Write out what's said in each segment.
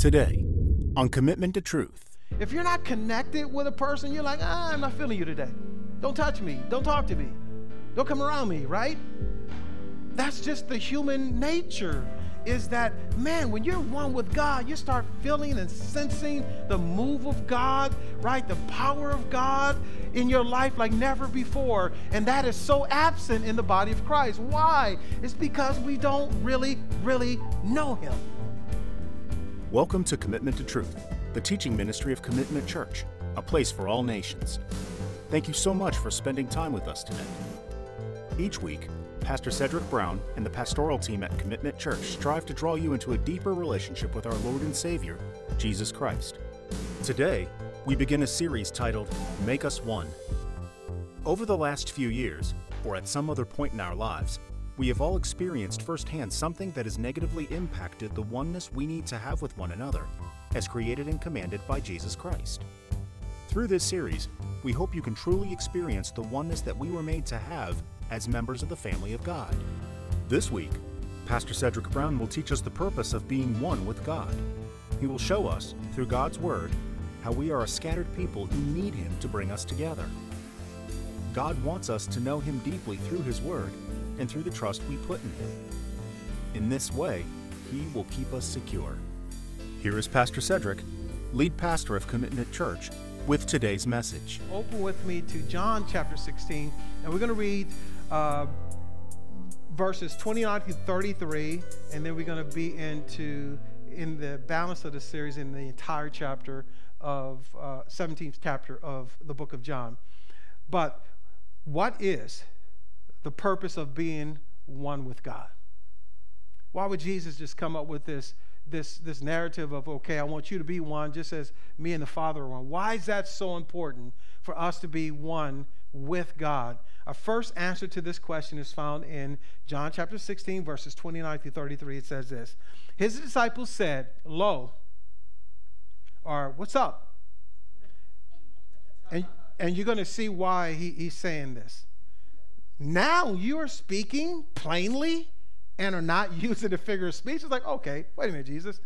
Today, on Commitment to Truth. If you're not connected with a person, you're like, ah, I'm not feeling you today. Don't touch me. Don't talk to me. Don't come around me, right? That's just the human nature. Is that, man, when you're one with God, you start feeling and sensing the move of God, right? The power of God in your life like never before. And that is so absent in the body of Christ. Why? It's because we don't really, really know Him. Welcome to Commitment to Truth, the teaching ministry of Commitment Church, a place for all nations. Thank you so much for spending time with us today. Each week, Pastor Cedric Brown and the pastoral team at Commitment Church strive to draw you into a deeper relationship with our Lord and Savior, Jesus Christ. Today, we begin a series titled Make Us One. Over the last few years, or at some other point in our lives, we have all experienced firsthand something that has negatively impacted the oneness we need to have with one another, as created and commanded by Jesus Christ. Through this series, we hope you can truly experience the oneness that we were made to have as members of the family of God. This week, Pastor Cedric Brown will teach us the purpose of being one with God. He will show us, through God's Word, how we are a scattered people who need Him to bring us together. God wants us to know Him deeply through His Word and through the trust we put in Him. In this way, He will keep us secure. Here is Pastor Cedric, lead pastor of Commitment Church, with today's message. Open with me to John chapter 16, and we're going to read uh, verses 29 to 33, and then we're going to be into in the balance of the series in the entire chapter of uh, 17th chapter of the book of John. But what is the purpose of being one with God. Why would Jesus just come up with this, this, this narrative of, okay, I want you to be one just as me and the Father are one? Why is that so important for us to be one with God? Our first answer to this question is found in John chapter 16, verses 29 through 33. It says this His disciples said, Lo, or what's up? And, and you're going to see why he, he's saying this. Now you are speaking plainly and are not using a figure of speech. It's like, okay, wait a minute, Jesus.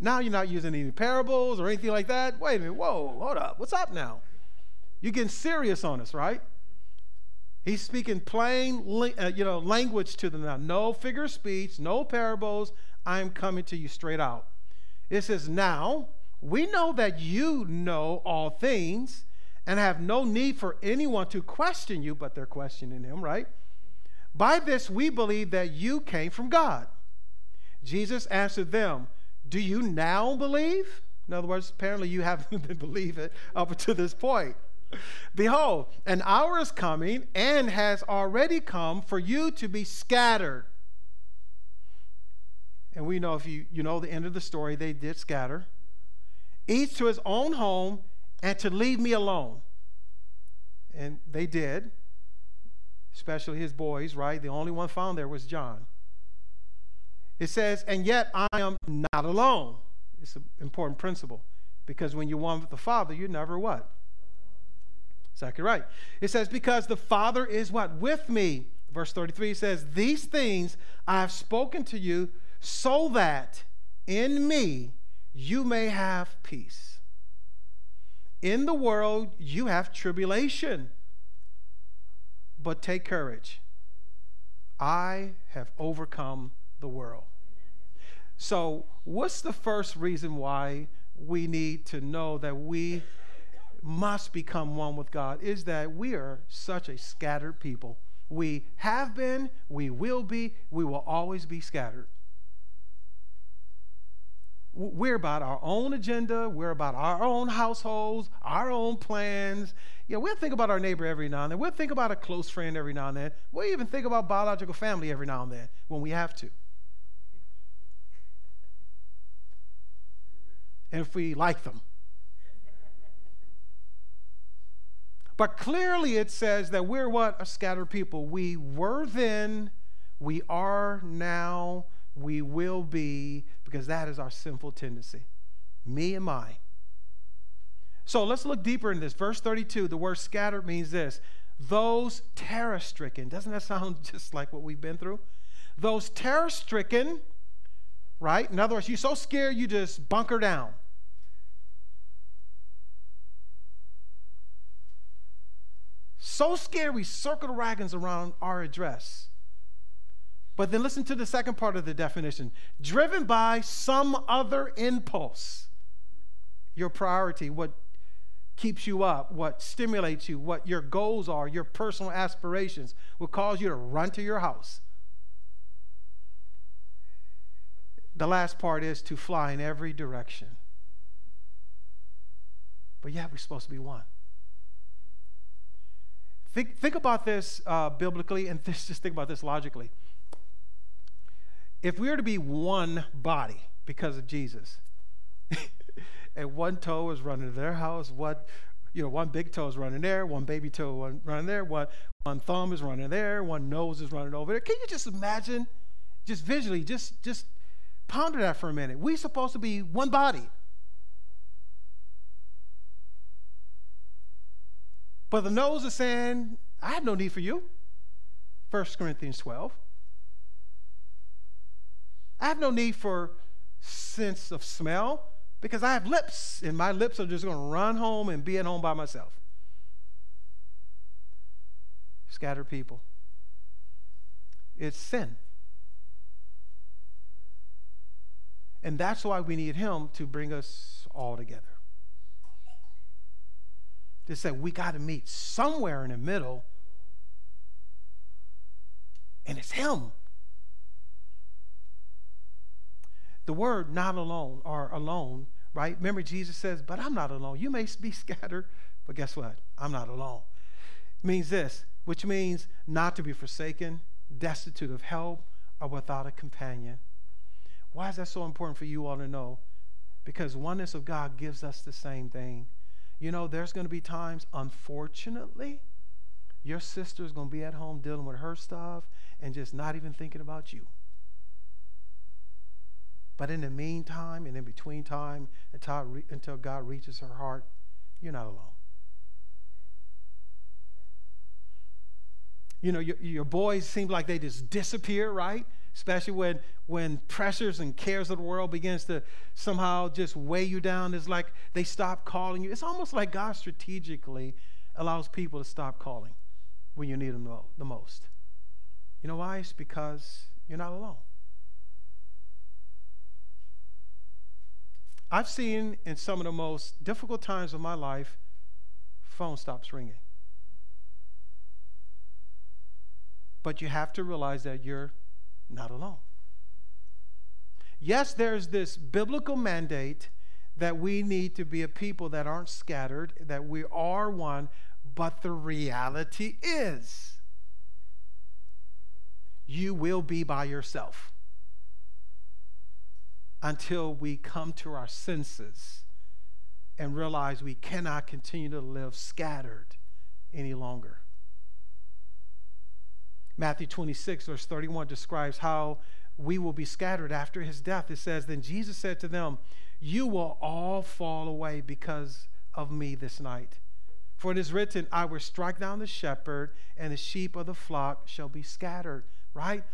Now you're not using any parables or anything like that. Wait a minute, whoa, hold up. What's up now? You're getting serious on us, right? He's speaking plain, uh, you know, language to them now. No figure of speech, no parables. I'm coming to you straight out. It says, Now we know that you know all things and have no need for anyone to question you, but they're questioning him, right? By this we believe that you came from God. Jesus answered them, Do you now believe? In other words, apparently you haven't been believing up to this point. Behold, an hour is coming and has already come for you to be scattered. And we know if you, you know the end of the story, they did scatter. Each to his own home and to leave me alone. And they did, especially his boys, right? The only one found there was John. It says, and yet I am not alone. It's an important principle because when you're one with the Father, you're never what? Exactly right. It says, because the Father is what? With me. Verse 33 says, These things I have spoken to you so that in me you may have peace. In the world, you have tribulation, but take courage. I have overcome the world. So, what's the first reason why we need to know that we must become one with God? Is that we are such a scattered people. We have been, we will be, we will always be scattered. We're about our own agenda. We're about our own households, our own plans. Yeah, we'll think about our neighbor every now and then. We'll think about a close friend every now and then. We'll even think about biological family every now and then when we have to. And if we like them. But clearly it says that we're what? A scattered people. We were then, we are now, we will be, because that is our sinful tendency. Me and mine. So let's look deeper in this. Verse 32, the word scattered means this those terror stricken. Doesn't that sound just like what we've been through? Those terror stricken right? In other words, you're so scared you just bunker down. So scared we circle the wagons around our address. But then listen to the second part of the definition driven by some other impulse. Your priority, what keeps you up, what stimulates you, what your goals are, your personal aspirations, will cause you to run to your house. The last part is to fly in every direction. But yeah, we're supposed to be one. Think, think about this uh, biblically and this, just think about this logically. If we were to be one body because of Jesus, and one toe is running to their house, one, you know, one big toe is running there, one baby toe running there, one, one thumb is running there, one nose is running over there. Can you just imagine, just visually, just, just ponder that for a minute. We're supposed to be one body. But the nose is saying, I have no need for you. 1 Corinthians 12. I have no need for sense of smell because I have lips, and my lips are just going to run home and be at home by myself. Scattered people. It's sin. And that's why we need Him to bring us all together. To say we got to meet somewhere in the middle, and it's Him. The word not alone or alone, right? Remember, Jesus says, But I'm not alone. You may be scattered, but guess what? I'm not alone. It means this, which means not to be forsaken, destitute of help, or without a companion. Why is that so important for you all to know? Because oneness of God gives us the same thing. You know, there's going to be times, unfortunately, your sister's going to be at home dealing with her stuff and just not even thinking about you. But in the meantime and in between time, until, until God reaches her heart, you're not alone. You know, your, your boys seem like they just disappear, right? especially when when pressures and cares of the world begins to somehow just weigh you down. It's like they stop calling you. It's almost like god strategically allows people to stop calling when you need them the most. You know why? It's because you're not alone i've seen in some of the most difficult times of my life phone stops ringing but you have to realize that you're not alone. Yes, there's this biblical mandate that we need to be a people that aren't scattered, that we are one, but the reality is you will be by yourself until we come to our senses and realize we cannot continue to live scattered any longer. Matthew 26, verse 31 describes how we will be scattered after his death. It says, Then Jesus said to them, You will all fall away because of me this night. For it is written, I will strike down the shepherd, and the sheep of the flock shall be scattered. Right?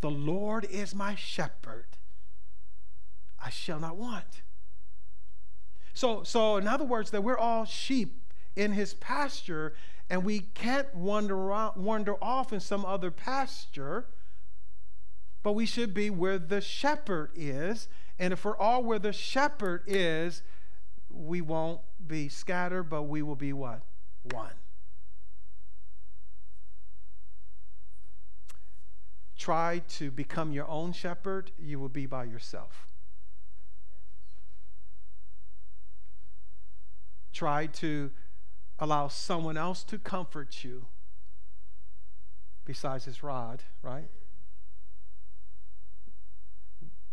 The Lord is my shepherd. I shall not want. So, so in other words, that we're all sheep in his pasture, and we can't wander, wander off in some other pasture, but we should be where the shepherd is. And if we're all where the shepherd is, we won't be scattered, but we will be what? One. Try to become your own shepherd, you will be by yourself. Try to allow someone else to comfort you besides his rod, right?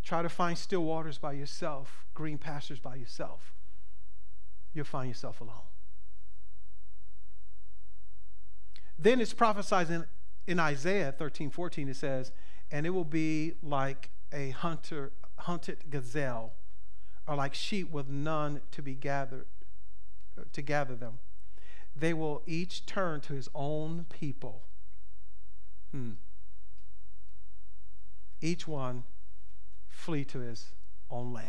Try to find still waters by yourself, green pastures by yourself. You'll find yourself alone. Then it's prophesied in, in Isaiah 13, 14, it says, and it will be like a hunter, hunted gazelle, or like sheep with none to be gathered, to gather them they will each turn to his own people. Hmm. Each one flee to his own land.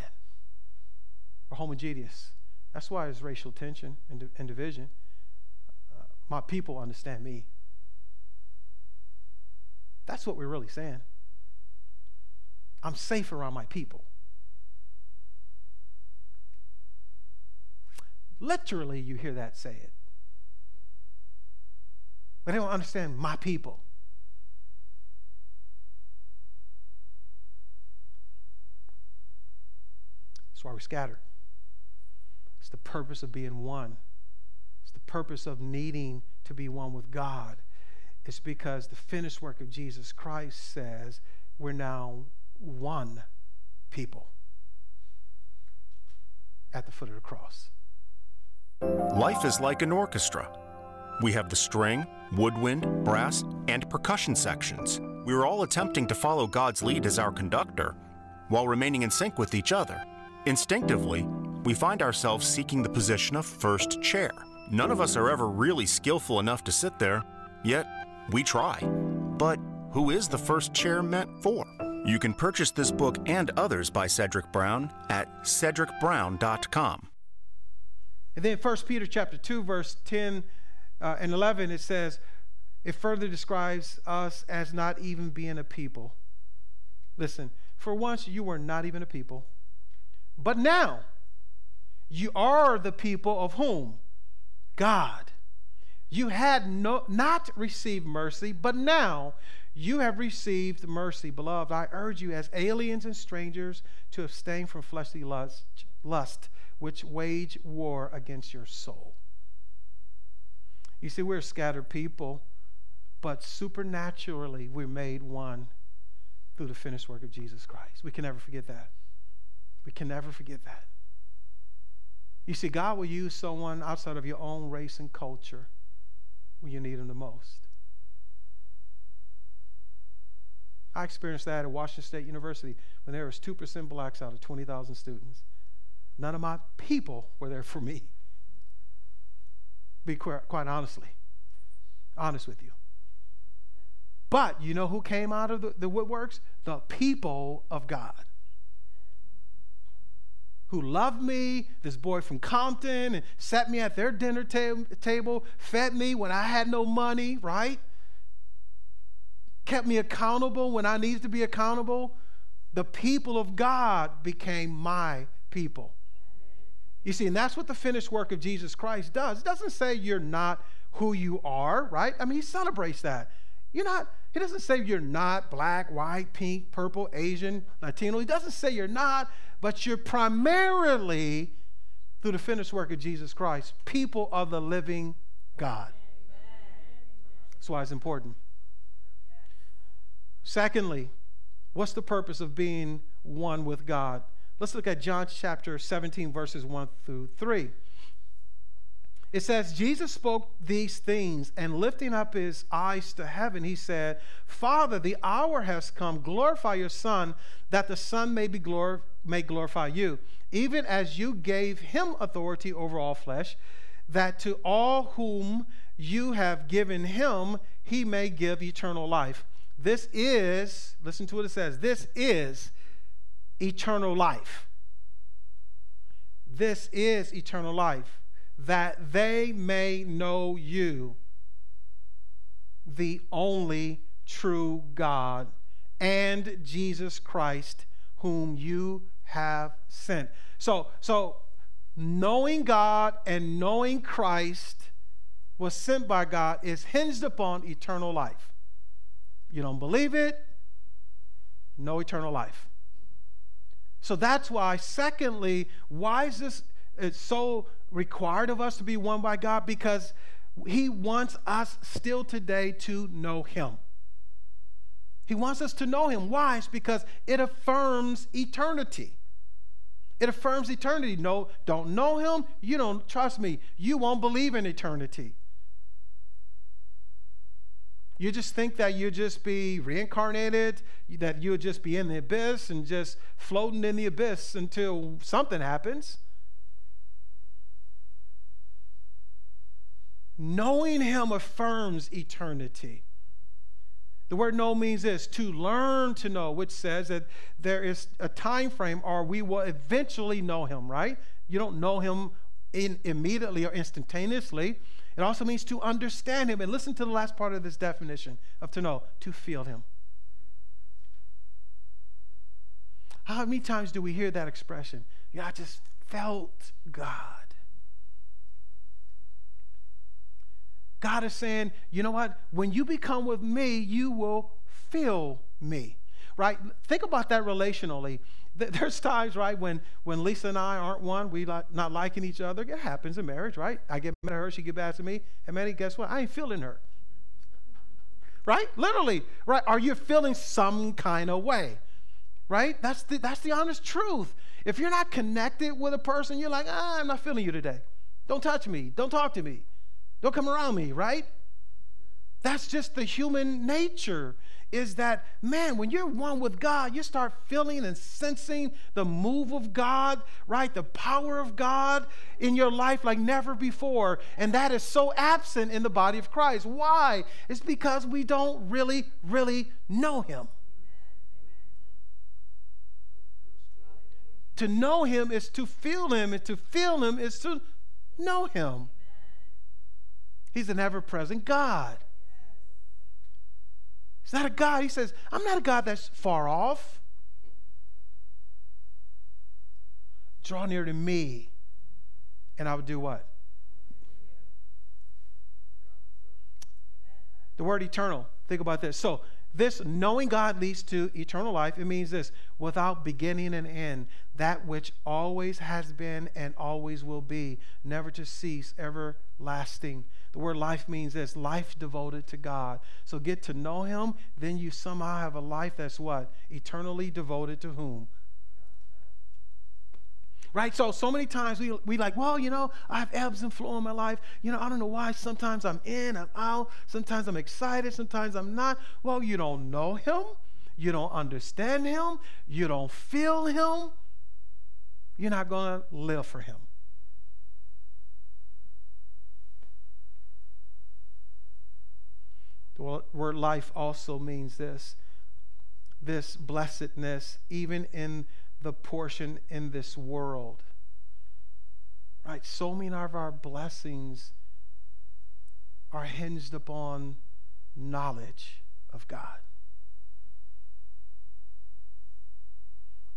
Or homogeneous. That's why there's racial tension and, and division. Uh, my people understand me. That's what we're really saying. I'm safe around my people. Literally, you hear that say it. But they don't understand my people. That's why we're scattered. It's the purpose of being one. It's the purpose of needing to be one with God. It's because the finished work of Jesus Christ says we're now one people at the foot of the cross. Life is like an orchestra. We have the string, woodwind, brass, and percussion sections. We are all attempting to follow God's lead as our conductor while remaining in sync with each other. Instinctively, we find ourselves seeking the position of first chair. None of us are ever really skillful enough to sit there, yet we try. But who is the first chair meant for? You can purchase this book and others by Cedric Brown at cedricbrown.com. And then 1 Peter chapter 2, verse 10 uh, and 11, it says, it further describes us as not even being a people. Listen, for once you were not even a people, but now you are the people of whom? God. You had no, not received mercy, but now you have received mercy. Beloved, I urge you as aliens and strangers to abstain from fleshly lust, lust which wage war against your soul. You see, we're scattered people, but supernaturally we're made one through the finished work of Jesus Christ. We can never forget that. We can never forget that. You see, God will use someone outside of your own race and culture when you need them the most. I experienced that at Washington State University when there was 2% blacks out of 20,000 students. None of my people were there for me. Be quite, honestly, honest with you. But you know who came out of the, the woodworks? The people of God. Who loved me, this boy from Compton, and sat me at their dinner ta- table, fed me when I had no money, right? Kept me accountable when I needed to be accountable. The people of God became my people. You see, and that's what the finished work of Jesus Christ does. It doesn't say you're not who you are, right? I mean, he celebrates that. You're not, he doesn't say you're not black, white, pink, purple, Asian, Latino. He doesn't say you're not, but you're primarily, through the finished work of Jesus Christ, people of the living God. That's why it's important. Secondly, what's the purpose of being one with God? Let's look at John chapter 17, verses 1 through 3. It says, Jesus spoke these things, and lifting up his eyes to heaven, he said, Father, the hour has come. Glorify your Son, that the Son may, be glor- may glorify you, even as you gave him authority over all flesh, that to all whom you have given him, he may give eternal life. This is, listen to what it says, this is eternal life. This is eternal life, that they may know you, the only true God, and Jesus Christ, whom you have sent. So, so knowing God and knowing Christ was sent by God is hinged upon eternal life. You don't believe it? No eternal life. So that's why, secondly, why is this it's so required of us to be one by God? Because He wants us still today to know Him. He wants us to know Him. Why? It's because it affirms eternity. It affirms eternity. No, don't know Him. You don't trust me. You won't believe in eternity. You just think that you'd just be reincarnated, that you would just be in the abyss and just floating in the abyss until something happens. Knowing Him affirms eternity. The word know means this to learn to know, which says that there is a time frame or we will eventually know him, right? You don't know him in immediately or instantaneously. It also means to understand him. And listen to the last part of this definition of to know, to feel him. How many times do we hear that expression? Yeah, I just felt God. God is saying, you know what? When you become with me, you will feel me. Right? Think about that relationally. There's times, right, when, when Lisa and I aren't one, we like not liking each other. It happens in marriage, right? I get mad at her, she get back to me. And Manny, guess what? I ain't feeling her. Right? Literally, right? Are you feeling some kind of way? Right? That's the that's the honest truth. If you're not connected with a person, you're like, ah, I'm not feeling you today. Don't touch me. Don't talk to me. Don't come around me, right? That's just the human nature. Is that, man, when you're one with God, you start feeling and sensing the move of God, right? The power of God in your life like never before. And that is so absent in the body of Christ. Why? It's because we don't really, really know Him. To know Him is to feel Him, and to feel Him is to know Him. He's an ever present God. He's not a God. He says, I'm not a God that's far off. Draw near to me, and I will do what? The word eternal. Think about this. So, this knowing God leads to eternal life. It means this without beginning and end, that which always has been and always will be, never to cease, everlasting. The word life means this life devoted to God. So get to know Him, then you somehow have a life that's what? Eternally devoted to whom? Right? So, so many times we, we like, well, you know, I have ebbs and flow in my life. You know, I don't know why. Sometimes I'm in, I'm out. Sometimes I'm excited, sometimes I'm not. Well, you don't know Him. You don't understand Him. You don't feel Him. You're not going to live for Him. The word life also means this this blessedness, even in the portion in this world. Right? So many of our blessings are hinged upon knowledge of God.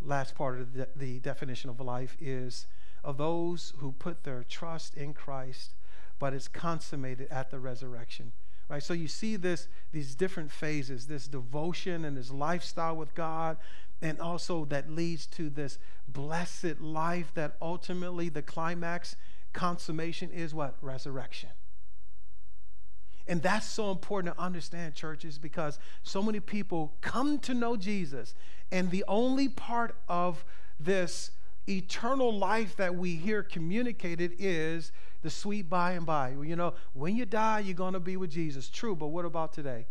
Last part of the, the definition of life is of those who put their trust in Christ, but it's consummated at the resurrection. Right? So you see this, these different phases, this devotion and this lifestyle with God, and also that leads to this blessed life that ultimately the climax consummation is what? Resurrection. And that's so important to understand, churches, because so many people come to know Jesus, and the only part of this eternal life that we hear communicated is the sweet by and by. You know, when you die, you're going to be with Jesus. True, but what about today?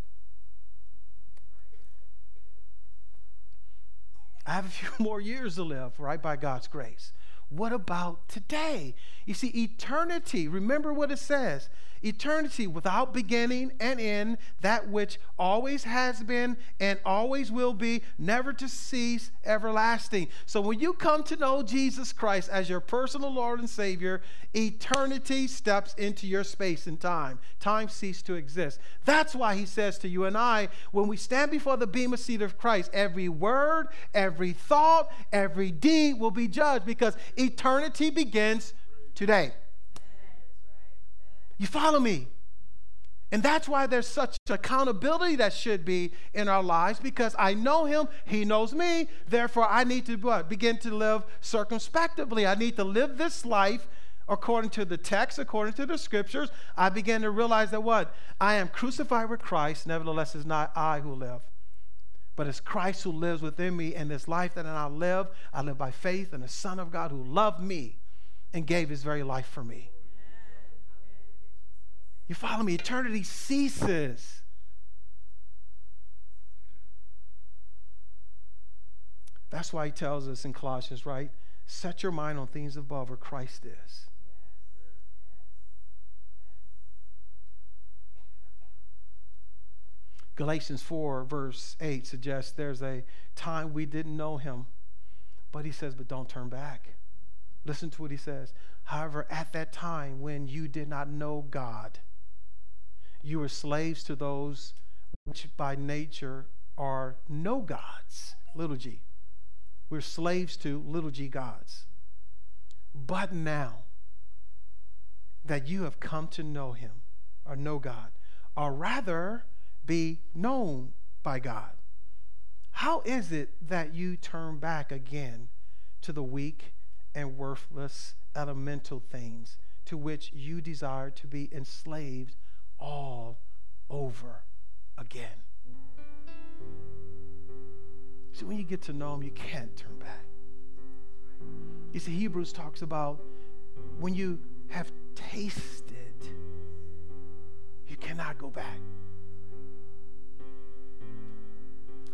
I have a few more years to live, right, by God's grace. What about today? You see, eternity, remember what it says eternity without beginning and end, that which always has been and always will be, never to cease, everlasting. So when you come to know Jesus Christ as your personal Lord and Savior, eternity steps into your space and time. Time ceases to exist. That's why he says to you and I, when we stand before the bema seat of Christ, every word, every thought, every deed will be judged because eternity begins today. You follow me? And that's why there's such accountability that should be in our lives because I know him, he knows me. Therefore, I need to what? begin to live circumspectively. I need to live this life according to the text, according to the scriptures. I begin to realize that what? I am crucified with Christ. Nevertheless, it's not I who live, but it's Christ who lives within me. And this life that I live, I live by faith in the Son of God who loved me and gave his very life for me. You follow me? Eternity ceases. That's why he tells us in Colossians, right? Set your mind on things above where Christ is. Galatians 4, verse 8 suggests there's a time we didn't know him, but he says, but don't turn back. Listen to what he says. However, at that time when you did not know God, you were slaves to those which by nature are no gods, little g. We're slaves to little g gods. But now that you have come to know him, or know God, or rather be known by God, how is it that you turn back again to the weak and worthless elemental things to which you desire to be enslaved all over again? See, when you get to know Him, you can't turn back. You see, Hebrews talks about when you have tasted, you cannot go back.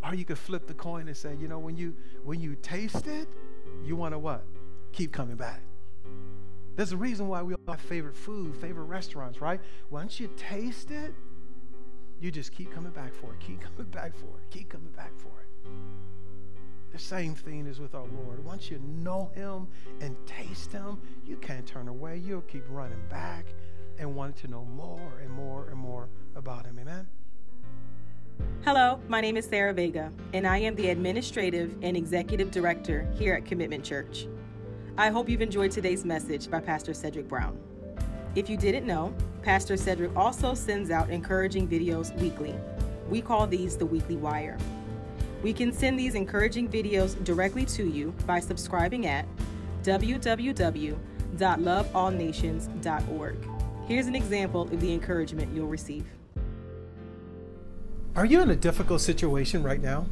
Or you could flip the coin and say, you know, when you when you taste it, you want to what? Keep coming back. There's a reason why we all have favorite food, favorite restaurants, right? Once you taste it, you just keep coming back for it, keep coming back for it, keep coming back for it. The same thing is with our Lord. Once you know Him and taste Him, you can't turn away. You'll keep running back and wanting to know more and more and more about Him. Amen. Hello, my name is Sarah Vega, and I am the Administrative and Executive Director here at Commitment Church. I hope you've enjoyed today's message by Pastor Cedric Brown. If you didn't know, Pastor Cedric also sends out encouraging videos weekly. We call these the Weekly Wire. We can send these encouraging videos directly to you by subscribing at www.loveallnations.org. Here's an example of the encouragement you'll receive. Are you in a difficult situation right now?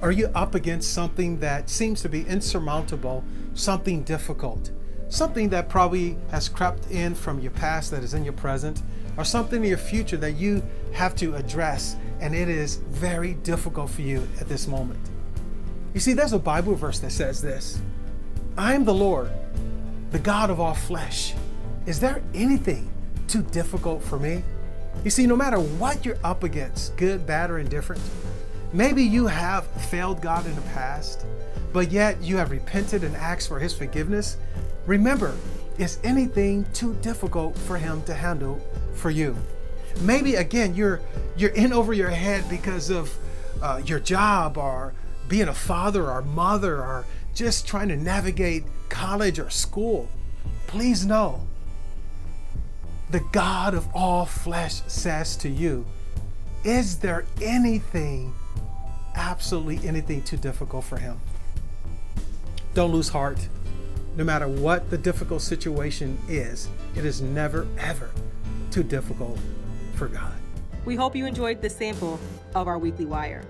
Are you up against something that seems to be insurmountable, something difficult, something that probably has crept in from your past that is in your present, or something in your future that you have to address and it is very difficult for you at this moment? You see, there's a Bible verse that says this I am the Lord, the God of all flesh. Is there anything too difficult for me? You see, no matter what you're up against, good, bad, or indifferent, maybe you have failed God in the past, but yet you have repented and asked for His forgiveness. Remember, is anything too difficult for Him to handle for you? Maybe again you're you're in over your head because of uh, your job or being a father or mother or just trying to navigate college or school. Please know the God of all flesh says to you, Is there anything, absolutely anything too difficult for Him? Don't lose heart. No matter what the difficult situation is, it is never, ever too difficult for God. We hope you enjoyed the sample of our weekly wire.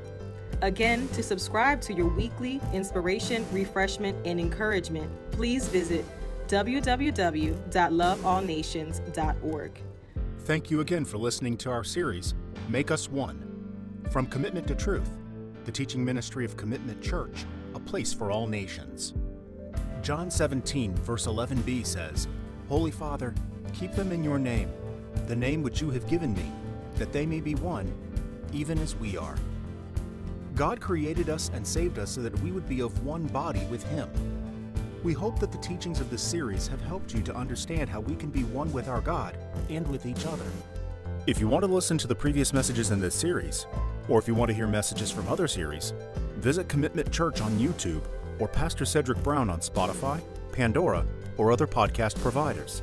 Again, to subscribe to your weekly inspiration, refreshment, and encouragement, please visit www.loveallnations.org. Thank you again for listening to our series, Make Us One. From Commitment to Truth, the teaching ministry of Commitment Church, a place for all nations. John 17, verse 11b says, Holy Father, keep them in your name, the name which you have given me, that they may be one, even as we are. God created us and saved us so that we would be of one body with Him. We hope that the teachings of this series have helped you to understand how we can be one with our God and with each other. If you want to listen to the previous messages in this series, or if you want to hear messages from other series, visit Commitment Church on YouTube or Pastor Cedric Brown on Spotify, Pandora, or other podcast providers.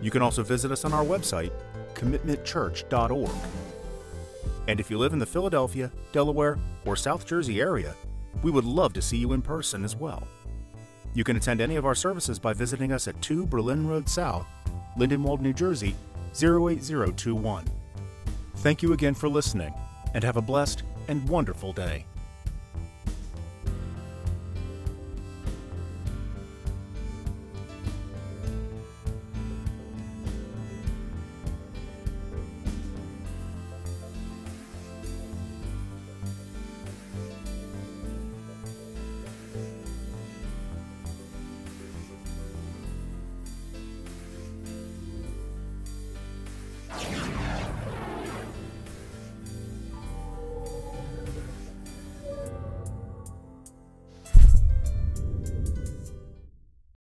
You can also visit us on our website, commitmentchurch.org. And if you live in the Philadelphia, Delaware, or South Jersey area, we would love to see you in person as well. You can attend any of our services by visiting us at 2 Berlin Road South, Lindenwold, New Jersey 08021. Thank you again for listening, and have a blessed and wonderful day.